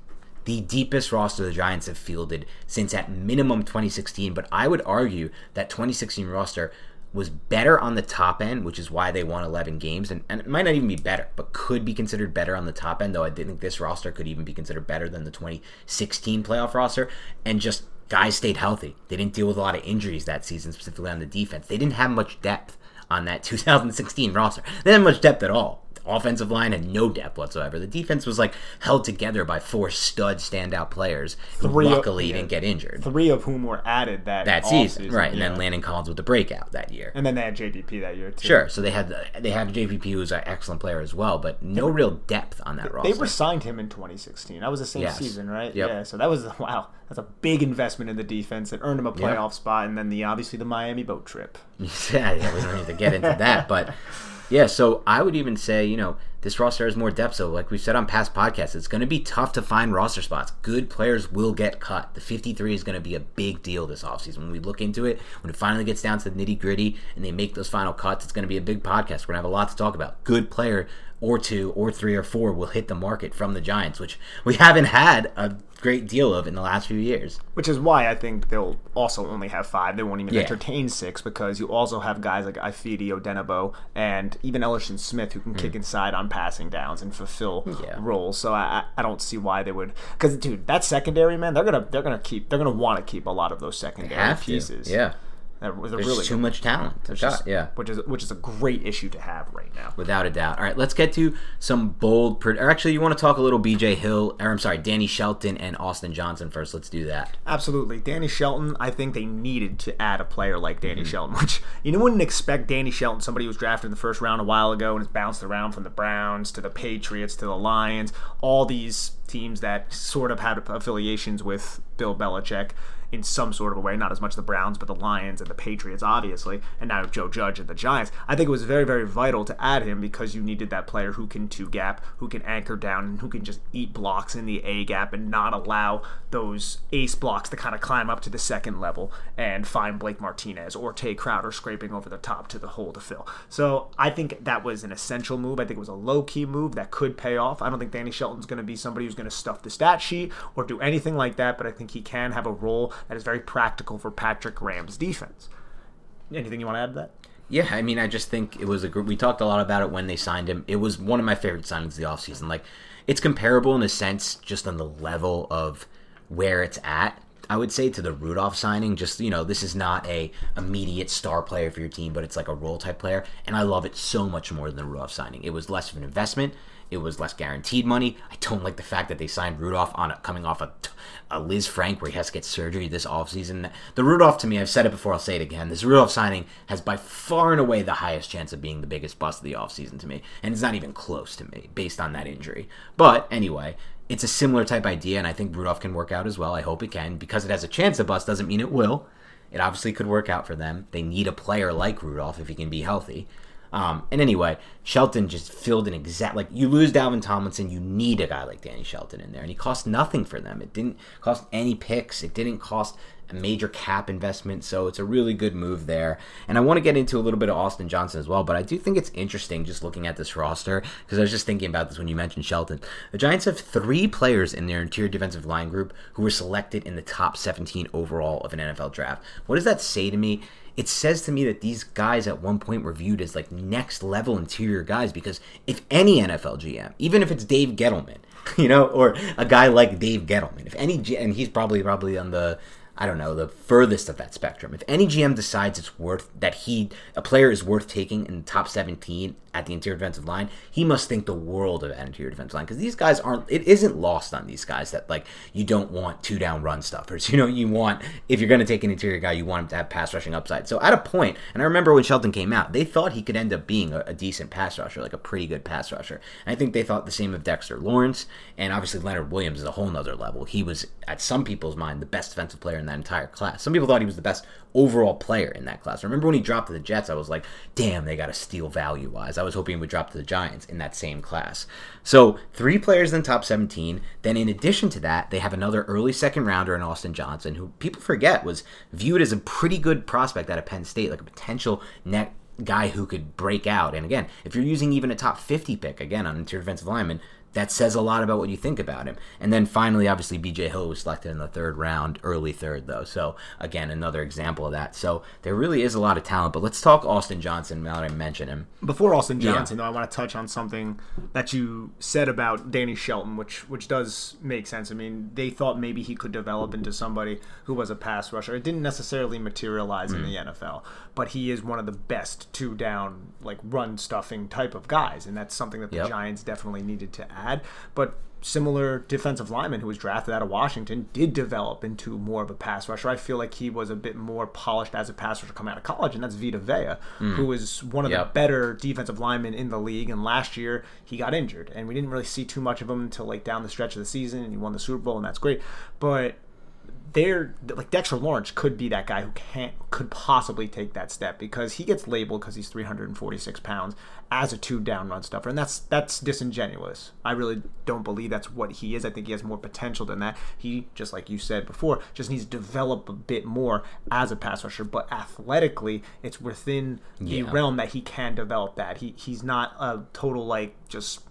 the deepest roster the Giants have fielded since at minimum 2016. But I would argue that 2016 roster was better on the top end, which is why they won 11 games, and, and it might not even be better, but could be considered better on the top end, though I didn't think this roster could even be considered better than the 2016 playoff roster, and just guys stayed healthy. They didn't deal with a lot of injuries that season, specifically on the defense. They didn't have much depth on that (laughs) 2016 roster. They didn't have much depth at all offensive line had no depth whatsoever. The defense was like held together by four stud standout players who Three of- luckily yeah. didn't get injured Three of whom were added that that off season, right? And then Landon Collins with the breakout that year. and then they had JPP that year too. Sure, so they had the, they had JPP who's an excellent player as well, but no real depth on that roster. They resigned him in 2016. That was the same Yes. season, right? Yep. Yeah. So that was (laughs) wow. That's a big investment in the defense that earned him a playoff spot, and then the obviously the Miami boat trip. (laughs) yeah, yeah, we don't need to get into that, but (laughs) yeah. So I would even say, you know, this roster has more depth. So, like we've said on past podcasts, it's going to be tough to find roster spots. Good players will get cut. The 53 is going to be a big deal this offseason. When we look into it, when it finally gets down to the nitty gritty and they make those final cuts, it's going to be a big podcast. We're going to have a lot to talk about. Good player or two or three or four will hit the market from the Giants, which we haven't had a great deal of in the last few years. Which is why I think they'll also only have five. They won't even Yeah. entertain six because you also have guys like Ifeadi Odenigbo and even Elerson Smith who can kick inside on passing downs and fulfill Hmm. Yeah. roles. So I, I don't see why they would. Because dude, that secondary man, they're gonna they're gonna keep they're gonna want to keep a lot of those secondary Have to. pieces. Yeah. They're, There's really too good. much talent to Which is- Yeah. which is which is a great issue to have right now. Without a doubt. All right, let's get to some bold. Pre- or actually, you want to talk a little BJ Hill, or I'm sorry, Danny Shelton and Austin Johnson first. Let's do that. Absolutely. Danny Shelton, I think they needed to add a player like Mm-hmm. Danny Shelton, (laughs) which you wouldn't expect Danny Shelton, somebody who was drafted in the first round a while ago and has bounced around from the Browns to the Patriots to the Lions, all these teams that sort of had affiliations with Bill Belichick in some sort of a way, not as much the Browns, but the Lions and the Patriots, obviously, and now Joe Judge and the Giants. I think it was very, very vital to add him because you needed that player who can two gap, who can anchor down, and who can just eat blocks in the A gap and not allow those ace blocks to kind of climb up to the second level and find Blake Martinez or Tae Crowder scraping over the top to the hole to fill. So I think that was an essential move. I think it was a low key move that could pay off. I don't think Danny Shelton's going to be somebody who's going to stuff the stat sheet or do anything like that, but I think he can have a role that is very practical for Patrick Graham's defense. Anything you want to add to that? Yeah, I mean, I just think it was a group. We talked a lot about it when they signed him. It was one of my favorite signings of the offseason. Like, it's comparable in a sense, just on the level of where it's at. I would say to the Rudolph signing, just you know, this is not a immediate star player for your team, but it's like a role type player, and I love it so much more than the Rudolph signing. It was less of an investment. It was less guaranteed money. I don't like the fact that they signed Rudolph on a, coming off a, a Lisfranc where he has to get surgery this offseason. The Rudolph, to me, I've said it before, I'll say it again. This Rudolph signing has by far and away the highest chance of being the biggest bust of the offseason to me. And it's not even close to me based on that injury. But anyway, it's a similar type idea, and I think Rudolph can work out as well. I hope it can. Because it has a chance to bust doesn't mean it will. It obviously could work out for them. They need a player like Rudolph if he can be healthy. Um, and anyway, Shelton just filled an exact like you lose Dalvin Tomlinson, you need a guy like Danny Shelton in there, and he cost nothing for them. It didn't cost any picks. It didn't cost a major cap investment, so it's a really good move there. And I want to get into a little bit of Austin Johnson as well, but I do think it's interesting just looking at this roster because I was just thinking about this when you mentioned Shelton. The Giants have three players in their interior defensive line group who were selected in the top 17 overall of an NFL draft. What does that say to me? It says to me that these guys at one point were viewed as like next level interior guys because if any NFL GM, even if it's Dave Gettleman, (laughs) you know, or a guy like Dave Gettleman, if any and he's probably probably on the I don't know the furthest of that spectrum. If any GM decides it's worth that he a player is worth taking in the top 17 at the interior defensive line, he must think the world of interior defensive line because these guys aren't. It isn't lost on these guys that like you don't want two down run stuffers. (laughs) You know, you want if you're going to take an interior guy, you want him to have pass rushing upside. So at a point, and I remember when Shelton came out, they thought he could end up being a, a decent pass rusher, like a pretty good pass rusher. And I think they thought the same of Dexter Lawrence, and obviously Leonard Williams is a whole nother level. He was at some people's mind the best defensive player in that entire class. Some people thought he was the best overall player in that class. I remember when he dropped to the Jets, I was like, damn, they got a steal value wise. I was hoping he would drop to the Giants in that same class. So three players in the top 17. Then in addition to that, they have another early second rounder in Austin Johnson, who people forget was viewed as a pretty good prospect out of Penn State, like a potential net guy who could break out. And again, if you're using even a top 50 pick, again, on interior defensive lineman, that says a lot about what you think about him. And then finally, obviously, BJ Hill was selected in the third round, early third, though. So, again, another example of that. So, there really is a lot of talent. But let's talk Austin Johnson now that I mention him. Before Austin Johnson, yeah. though, I want to touch on something that you said about Danny Shelton, which which does make sense. I mean, they thought maybe he could develop into somebody who was a pass rusher. It didn't necessarily materialize mm. in the NFL, but he is one of the best two down, like run stuffing type of guys. And that's something that the yep. Giants definitely needed to add. But similar defensive lineman who was drafted out of Washington did develop into more of a pass rusher. I feel like he was a bit more polished as a pass rusher coming out of college, and that's Vita Vea, mm. who was one of yep. the better defensive linemen in the league. And last year he got injured, and we didn't really see too much of him until like down the stretch of the season, and he won the Super Bowl, and that's great. But they're like Dexter Lawrence could be that guy who can't could possibly take that step because he gets labeled because he's 346 pounds as a two down run stuffer and that's that's disingenuous. I really don't believe that's what he is. I think he has more potential than that. He just like you said before just needs to develop a bit more as a pass rusher, but athletically it's within yeah. the realm that he can develop that. He he's not a total like just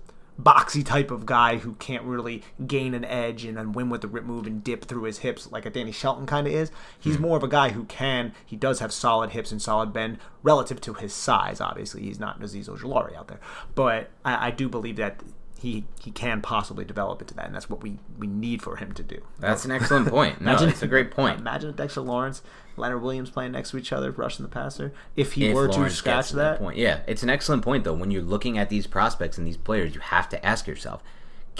boxy type of guy who can't really gain an edge and then win with the rip move and dip through his hips like a Danny Shelton kind of is. He's mm more of a guy who can. He does have solid hips and solid bend relative to his size. Obviously, he's not Azeez Ojulari out there, but I, I do believe that he he can possibly develop into that, and that's what we we need for him to do. That's an excellent (laughs) point. No, imagine, it's a great (laughs) point. Imagine Dexter Lawrence, Leonard Williams playing next to each other, rushing the passer. If he if were Lawrence to scratch that, point, yeah, it's an excellent point though. When you're looking at these prospects and these players, you have to ask yourself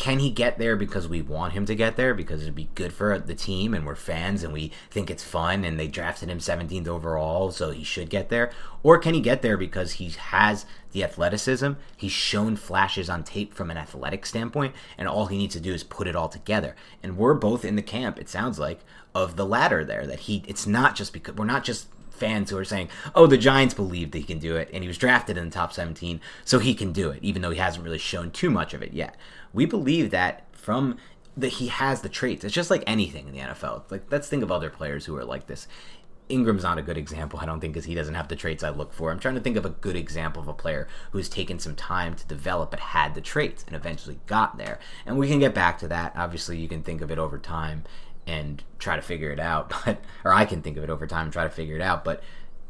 can he get there because we want him to get there? Because it'd be good for the team and we're fans and we think it's fun and they drafted him 17th overall so he should get there? Or can he get there because he has the athleticism? He's shown flashes on tape from an athletic standpoint and all he needs to do is put it all together. And we're both in the camp it sounds like of the latter there that he it's not just because we're not just fans who are saying, "Oh, the Giants believe that he can do it, and he was drafted in the top 17, so he can do it, even though he hasn't really shown too much of it yet." we believe that from that he has the traits. It's just like anything in the NFL. Like let's think of other players who are like this. Ingram's not a good example, I don't think, because he doesn't have the traits I look for. I'm trying to think of a good example of a player who's taken some time to develop but had the traits and eventually got there. And we can get back to that. Obviously, you can think of it over time and try to figure it out, (laughs) but or I can think of it over time and try to figure it out. But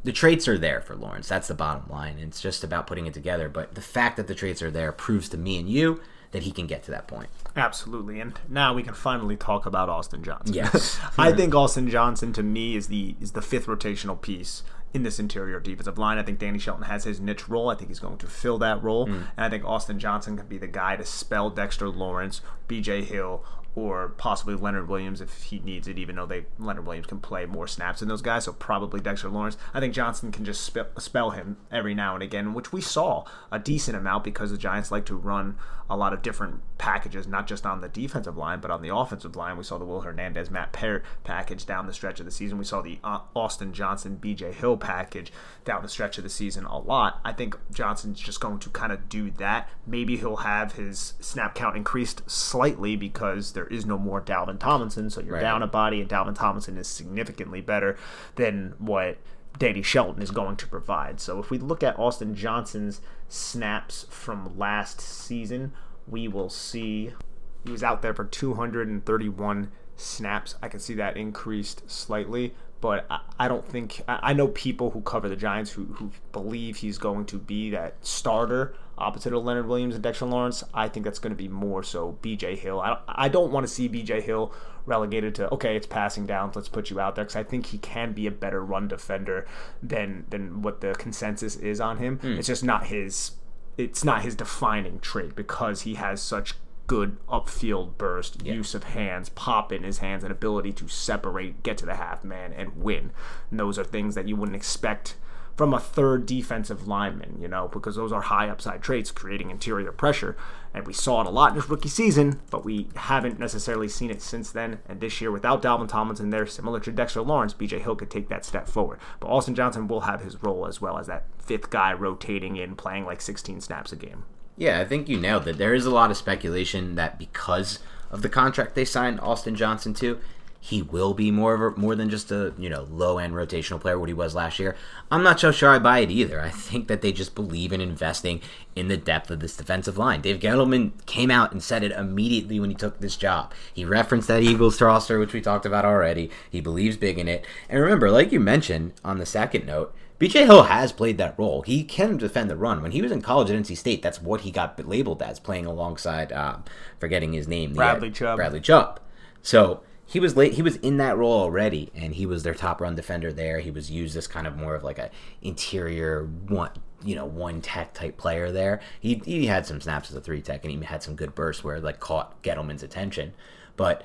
the traits are there for Lawrence. That's the bottom line. It's just about putting it together. But the fact that the traits are there proves to me and you that he can get to that point. Absolutely, and now we can finally talk about Austin Johnson. Yes, (laughs) I think Austin Johnson to me is the is the fifth rotational piece in this interior defensive line. I think Danny Shelton has his niche role. I think he's going to fill that role, mm. and I think Austin Johnson can be the guy to spell Dexter Lawrence, B.J. Hill, or possibly Leonard Williams if he needs it, even though they Leonard Williams can play more snaps than those guys. So probably Dexter Lawrence. I think Johnson can just spell, him every now and again, which we saw a decent amount because the Giants like to run a lot of different packages, not just on the defensive line, but on the offensive line. We saw the Will Hernandez, Matt Peart package down the stretch of the season. We saw the uh, Austin Johnson, B.J. Hill package down the stretch of the season a lot. I think Johnson's just going to kind of do that. Maybe he'll have his snap count increased slightly because there is no more Dalvin Tomlinson, so you're right. down a body, and Dalvin Tomlinson is significantly better than what Danny Shelton is going to provide. So if we look at Austin Johnson's snaps from last season, we will see he was out there for 231 snaps. I can see that increased slightly, but I, don't think I, I, know people who cover the Giants who, who believe he's going to be that starter opposite of Leonard Williams and Dexter Lawrence. I think that's going to be more so B.J. Hill. I, I don't want to see B.J. Hill relegated to okay, it's passing down, let's put you out there because I think he can be a better run defender than than what the consensus is on him. Mm. It's just not his. It's not his defining trait because he has such good upfield burst, yeah. use of hands, pop in his hands, and ability to separate, get to the half man, and win. And those are things that you wouldn't expect from a third defensive lineman, you know, because those are high upside traits, creating interior pressure. And we saw it a lot in his rookie season, but we haven't necessarily seen it since then. And this year, without Dalvin Tomlinson there, similar to Dexter Lawrence, BJ Hill could take that step forward. But Austin Johnson will have his role as well as that fifth guy rotating in, playing like 16 snaps a game. Yeah, I think you nailed it. There is a lot of speculation that because of the contract they signed Austin Johnson to, he will be more of a, more than just a you know low end rotational player what he was last year. I'm not so sure I buy it either. I think that they just believe in investing in the depth of this defensive line. Dave Gettleman came out and said it immediately when he took this job. He referenced that Eagles roster, which we talked about already. He believes big in it. And remember, like you mentioned on the second note, BJ Hill has played that role. He can defend the run. When he was in college at NC State, that's what he got labeled as, playing alongside, uh, forgetting his name, Bradley Chubb. Bradley Chubb. So he was late. He was in that role already, and he was their top run defender there. He was used as kind of more of like a interior one, you know, one tech type player there. He he had some snaps as a three tech, and he had some good bursts where like caught Gettleman's attention, but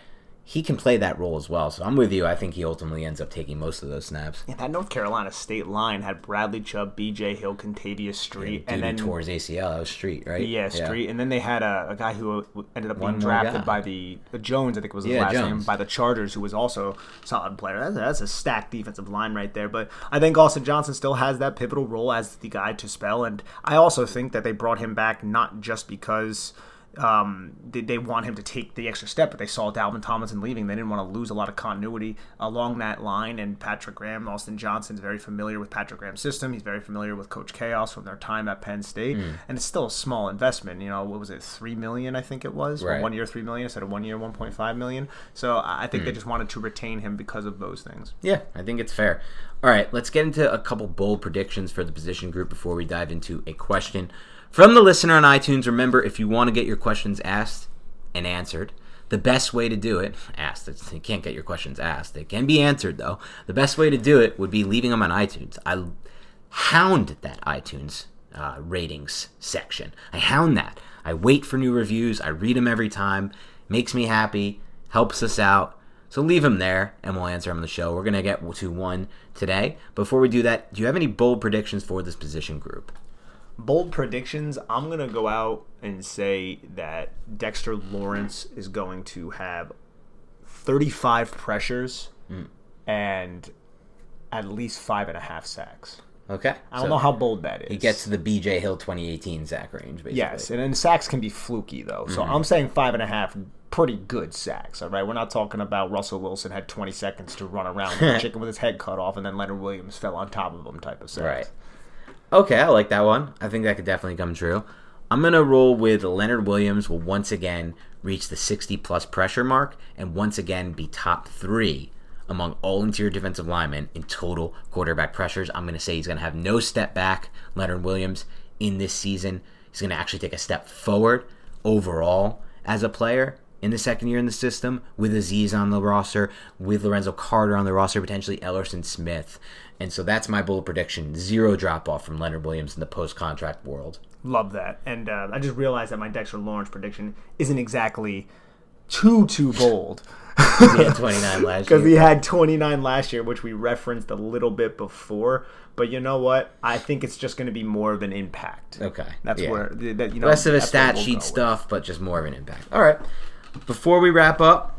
he can play that role as well. So I'm with you. I think he ultimately ends up taking most of those snaps. Yeah, that North Carolina state line had Bradley Chubb, B.J. Hill, Kentavius Street, and, and then towards ACL, that was Street, right? Yeah, Street, and then they had a, a guy who uh, ended up One being drafted guy. by the, Jones, I think it was his Yeah, last name, by the Chargers, who was also a solid player. That's, that's a stacked defensive line right there. But I think Austin Johnson still has that pivotal role as the guy to spell, and I also think that they brought him back not just because. Um, they, they want him to take the extra step, but they saw Dalvin Tomlinson leaving. They didn't want to lose a lot of continuity along that line. And Patrick Graham, Austin Johnson's very familiar with Patrick Graham's system. He's very familiar with Coach Chaos from their time at Penn State, Hmm. and it's still a small investment. You know, what was it, three million? I think it was Right. one year, three million instead of one year, one point five million. So I think Hmm. they just wanted to retain him because of those things. Yeah, I think it's fair. All right, let's get into a couple bold predictions for the position group before we dive into a question from the listener on iTunes. Remember, if you want to get your questions asked and answered, the best way to do it, asked, you can't get your questions asked. They can be answered, though. The best way to do it would be leaving them on iTunes. I hound that iTunes uh, ratings section. I hound that. I wait for new reviews. I read them every time. Makes me happy. Helps us out. So leave them there, and we'll answer them on the show. We're gonna get to one today. Before we do that, do you have any bold predictions for this position group? Bold predictions. I'm gonna go out and say that Dexter Lawrence is going to have 35 pressures Hmm. and at least five and a half sacks. Okay. I don't know how bold that is. he gets to the BJ Hill 2018 sack range. Basically. Yes, and then sacks can be fluky though. So I'm saying five and a half, pretty good sacks. All right, we're not talking about Russell Wilson had 20 seconds to run around with a (laughs) chicken with his head cut off, and then Leonard Williams fell on top of him type of sacks. Right. Okay, I like that one. I think that could definitely come true. I'm going to roll with Leonard Williams will once again reach the 60 plus pressure mark and once again be top three among all interior defensive linemen in total quarterback pressures. I'm going to say he's going to have no step back, Leonard Williams, in this season. He's going to actually take a step forward overall as a player in the second year in the system with Azeez on the roster, with Lorenzo Carter on the roster, potentially Elerson Smith. And so that's my bold prediction. Zero drop off from Leonard Williams in the post contract world. Love that. And uh, I just realized that my Dexter Lawrence prediction isn't exactly too too bold. He had 29 last (laughs) Because year. he had 29 last year, which we referenced a little bit before. But you know what? I think it's just going to be more of an impact. Okay. That's yeah. where that you know. Less of a stat sheet with. stuff, but just more of an impact. All right. Before we wrap up,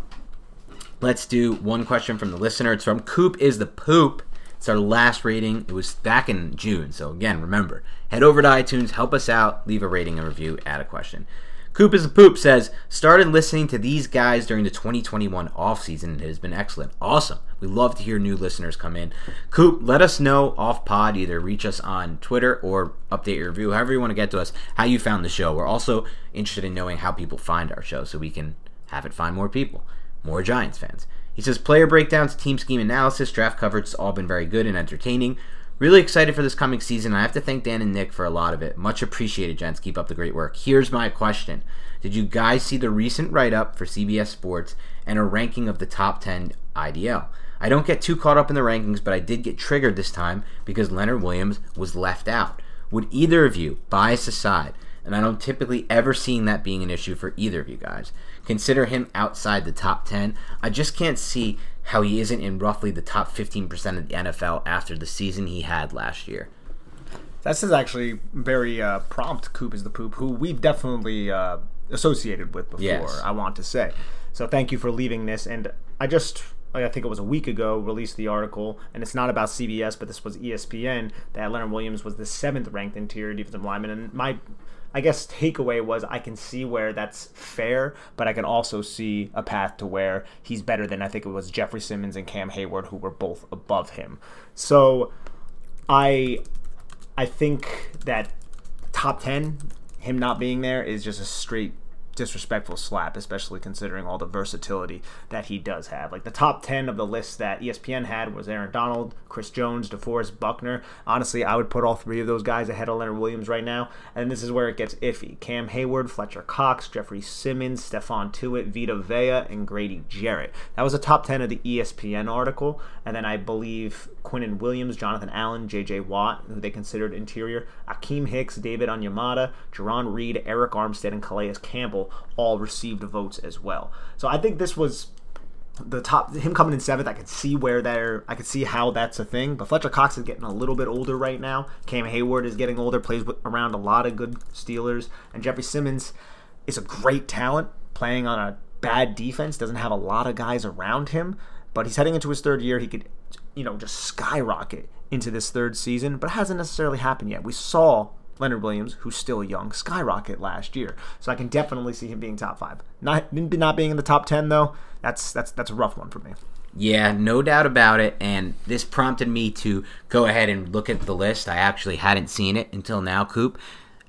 let's do one question from the listener. It's from Coop is the Poop. It's our last rating. It was back in June. So again, remember, head over to iTunes, help us out, leave a rating and review, add a question. Coop is the Poop says, started listening to these guys during the 2021 offseason and it has been excellent. Awesome. We love to hear new listeners come in. Coop, let us know off pod, either reach us on Twitter or update your review, however you want to get to us, how you found the show. We're also interested in knowing how people find our show so we can have it find more people, more Giants fans. He says player breakdowns, team scheme analysis, draft coverage, it's all been very good and entertaining. Really excited for this coming season. I have to thank Dan and Nick for a lot of it. Much appreciated, gents. Keep up the great work. Here's my question Did you guys see the recent write up for CBS Sports and a ranking of the top 10 IDL? I don't get too caught up in the rankings, but I did get triggered this time because Leonard Williams was left out. Would either of you, bias aside, and I don't typically ever seeing that being an issue for either of you guys, consider him outside the top 10? I just can't see how he isn't in roughly the top 15% of the NFL after the season he had last year. This is actually very uh, prompt. Coop is the poop, who we've definitely uh, associated with before. Yes. I want to say. So thank you for leaving this. And I just, I think it was a week ago, released the article, and it's not about CBS, but this was ESPN that Leonard Williams was the seventh ranked interior defensive lineman. And my I guess takeaway was I can see where that's fair, but I can also see a path to where he's better than I think it was Jeffrey Simmons and Cam Heyward who were both above him. So I I think that top 10 him not being there is just a straight disrespectful slap, especially considering all the versatility that he does have. Like the top 10 of the list that ESPN had was Aaron Donald, Chris Jones, DeForest Buckner. Honestly, I would put all three of those guys ahead of Leonard Williams right now. And this is where it gets iffy. Cam Heyward, Fletcher Cox, Jeffrey Simmons, Stephon Tuitt, Vita Vea, and Grady Jarrett. That was a top 10 of the ESPN article. And then I believe Quinnen Williams, Jonathan Allen, J.J. Watt, who they considered interior, Akiem Hicks, David Onyemata, Jarran Reed, Arik Armstead, and Calais Campbell all received votes as well. So I think this was the top him coming in seventh, I could see where there I could see how that's a thing. But Fletcher Cox is getting a little bit older right now. Cam Heyward is getting older, plays around a lot of good Steelers, and Jeffrey Simmons is a great talent playing on a bad defense. Doesn't have a lot of guys around him, but he's heading into his third year. He could, you know, just skyrocket into this third season, but it hasn't necessarily happened yet. We saw Leonard Williams, who's still young, skyrocket last year. So I can definitely see him being top five. Not not being in the top ten though. That's that's that's a rough one for me. Yeah, no doubt about it. And this prompted me to go ahead and look at the list. I actually hadn't seen it until now, Coop.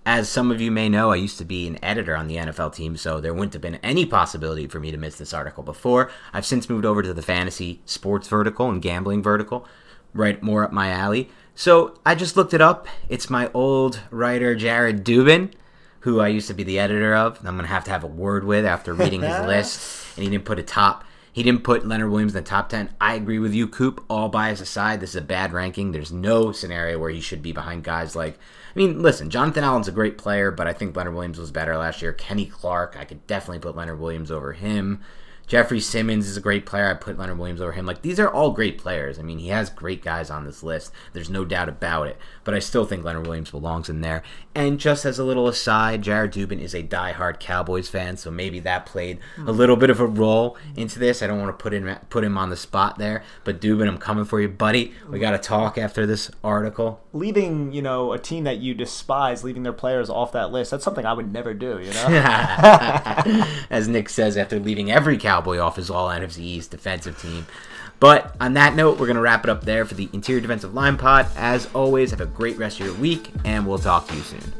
As some of you may know, I used to be an editor on the NFL team, so there wouldn't have been any possibility for me to miss this article before. I've since moved over to the fantasy sports vertical and gambling vertical, right more up my alley. So I just looked it up. It's my old writer, Jared Dubin, who I used to be the editor of. I'm going to have to have a word with after reading his (laughs) list. And he didn't put a top. He didn't put Leonard Williams in the top 10. I agree with you, Coop. All bias aside, this is a bad ranking. There's no scenario where he should be behind guys like. I mean, listen, Jonathan Allen's a great player, but I think Leonard Williams was better last year. Kenny Clark, I could definitely put Leonard Williams over him. Jeffrey Simmons is a great player. I put Leonard Williams over him. Like these are all great players. I mean, he has great guys on this list. There's no doubt about it. But I still think Leonard Williams belongs in there. And just as a little aside, Jared Dubin is a diehard Cowboys fan, so maybe that played a hmm. little bit of a role into this. I don't want to put in put him on the spot there, but Dubin, I'm coming for you, buddy. We got to talk after this article. Leaving, you know, a team that you despise, leaving their players off that list. That's something I would never do. You know, (laughs) as Nick says after leaving every Cowboy Cowboy off his all NFC East defensive team. But on that note, we're going to wrap it up there for the Interior Defensive Line Pod. As always, have a great rest of your week, and we'll talk to you soon.